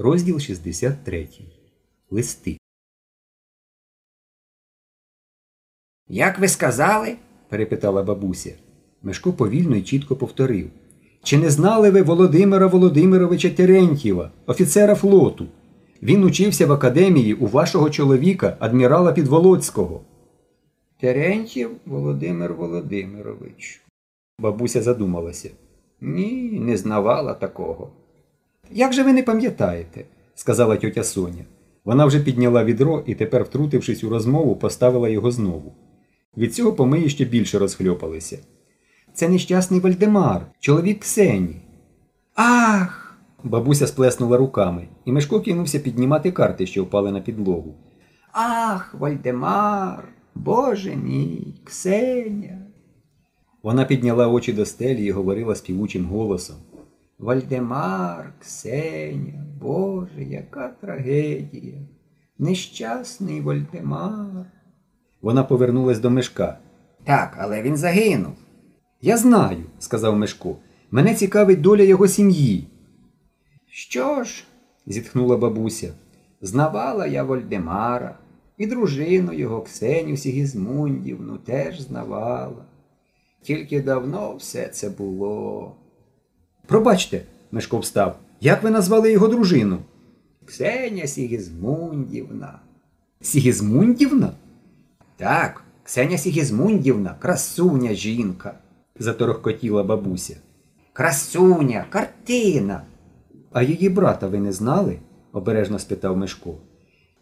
Розділ 63. Листи. Як ви сказали? перепитала бабуся. Мешко повільно і чітко повторив. Чи не знали ви Володимира Володимировича Терентьєва, офіцера флоту? Він учився в академії у вашого чоловіка, адмірала Підволоцького. Терентьєв Володимир Володимирович. Бабуся задумалася. Ні, не знавала такого. Як же ви не пам'ятаєте? сказала тьотя Соня. Вона вже підняла відро і тепер, втрутившись у розмову, поставила його знову. Від цього помиї ще більше розхльопалися. Це нещасний Вальдемар, чоловік Ксені. Ах! Бабуся сплеснула руками, і Мешко кинувся піднімати карти, що впали на підлогу. Ах, Вальдемар, Боже мій, Ксеня. Вона підняла очі до стелі і говорила співучим голосом. Вальдемар, Ксеня, Боже, яка трагедія. Нещасний Вальдемар. Вона повернулась до Мешка. Так, але він загинув. Я знаю, сказав Мешко. Мене цікавить доля його сім'ї. Що ж? зітхнула бабуся. Знавала я Вольдемара, і дружину його Ксеню Сігізмундівну теж знавала. Тільки давно все це було. Пробачте, Мешко встав. Як ви назвали його дружину? Ксеня Сігізмундівна. Сігізмундівна? Так, Ксеня Сігізмундівна, красуня жінка. заторохкотіла бабуся. Красуня, картина. А її брата ви не знали? обережно спитав Мешко.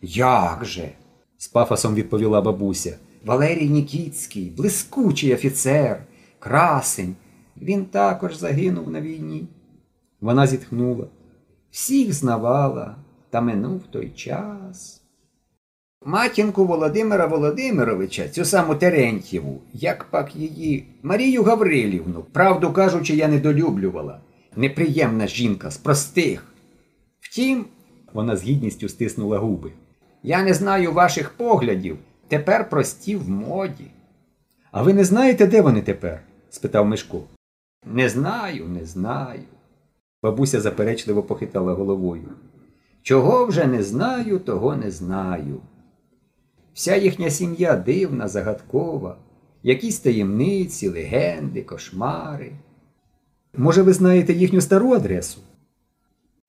Як же? з пафосом відповіла бабуся. Валерій Нікіцький, блискучий офіцер, красень. Він також загинув на війні. Вона зітхнула. Всіх знавала, та минув той час. Матінку Володимира Володимировича, цю саму Терентьєву, як пак її Марію Гаврилівну, правду кажучи, я недолюблювала. Неприємна жінка з простих. Втім, Вона з гідністю стиснула губи. я не знаю ваших поглядів, тепер прості в моді. А ви не знаєте, де вони тепер? спитав Мешко. Не знаю, не знаю. Бабуся заперечливо похитала головою. Чого вже не знаю, того не знаю. Вся їхня сім'я дивна, загадкова, якісь таємниці, легенди, кошмари. Може, ви знаєте їхню стару адресу?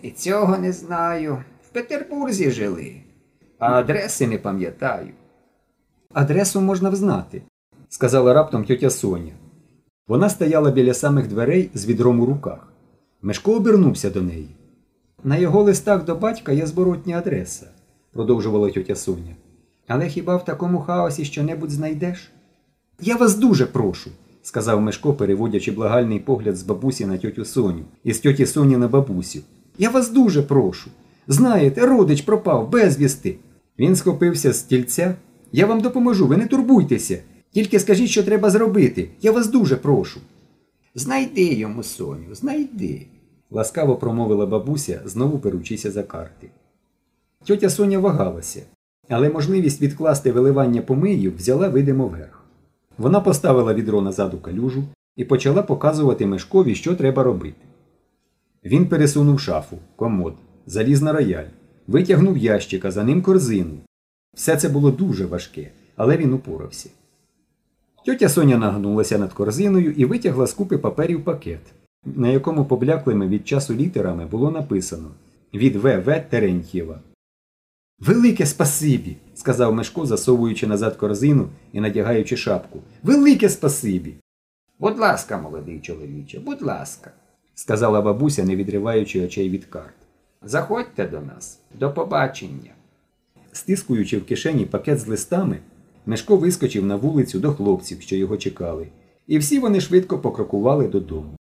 І цього не знаю. В Петербурзі жили, а адреси не пам'ятаю. Адресу можна взнати, сказала раптом тьотя Соня. Вона стояла біля самих дверей з відром у руках. Мешко обернувся до неї. На його листах до батька є зворотня адреса, продовжувала тьотя Соня. Але хіба в такому хаосі що-небудь знайдеш? Я вас дуже прошу, сказав Мешко, переводячи благальний погляд з бабусі на тьотю Соню і з тьоті Соні на бабусю. Я вас дуже прошу. Знаєте, родич пропав безвісти. Він схопився з стільця. Я вам допоможу, ви не турбуйтеся. Тільки скажіть, що треба зробити. Я вас дуже прошу. Знайди йому Соню, знайди. ласкаво промовила бабуся, знову беручися за карти. Тьотя Соня вагалася, але можливість відкласти виливання помиїв взяла видимо вверх. Вона поставила відро назад у калюжу і почала показувати мешкові, що треба робити. Він пересунув шафу, комод, заліз на рояль, витягнув ящика, за ним корзину. Все це було дуже важке, але він упорався. Тьотя Соня нагнулася над корзиною і витягла з купи паперів пакет, на якому побляклими від часу літерами було написано від В.В. Терентьєва. Велике спасибі, сказав Мешко, засовуючи назад корзину і надягаючи шапку. Велике спасибі, Будь ласка, молодий чоловіче, будь ласка. сказала бабуся, не відриваючи очей від карт. Заходьте до нас. До побачення. Стискуючи в кишені пакет з листами, Мешко вискочив на вулицю до хлопців, що його чекали, і всі вони швидко покрокували додому.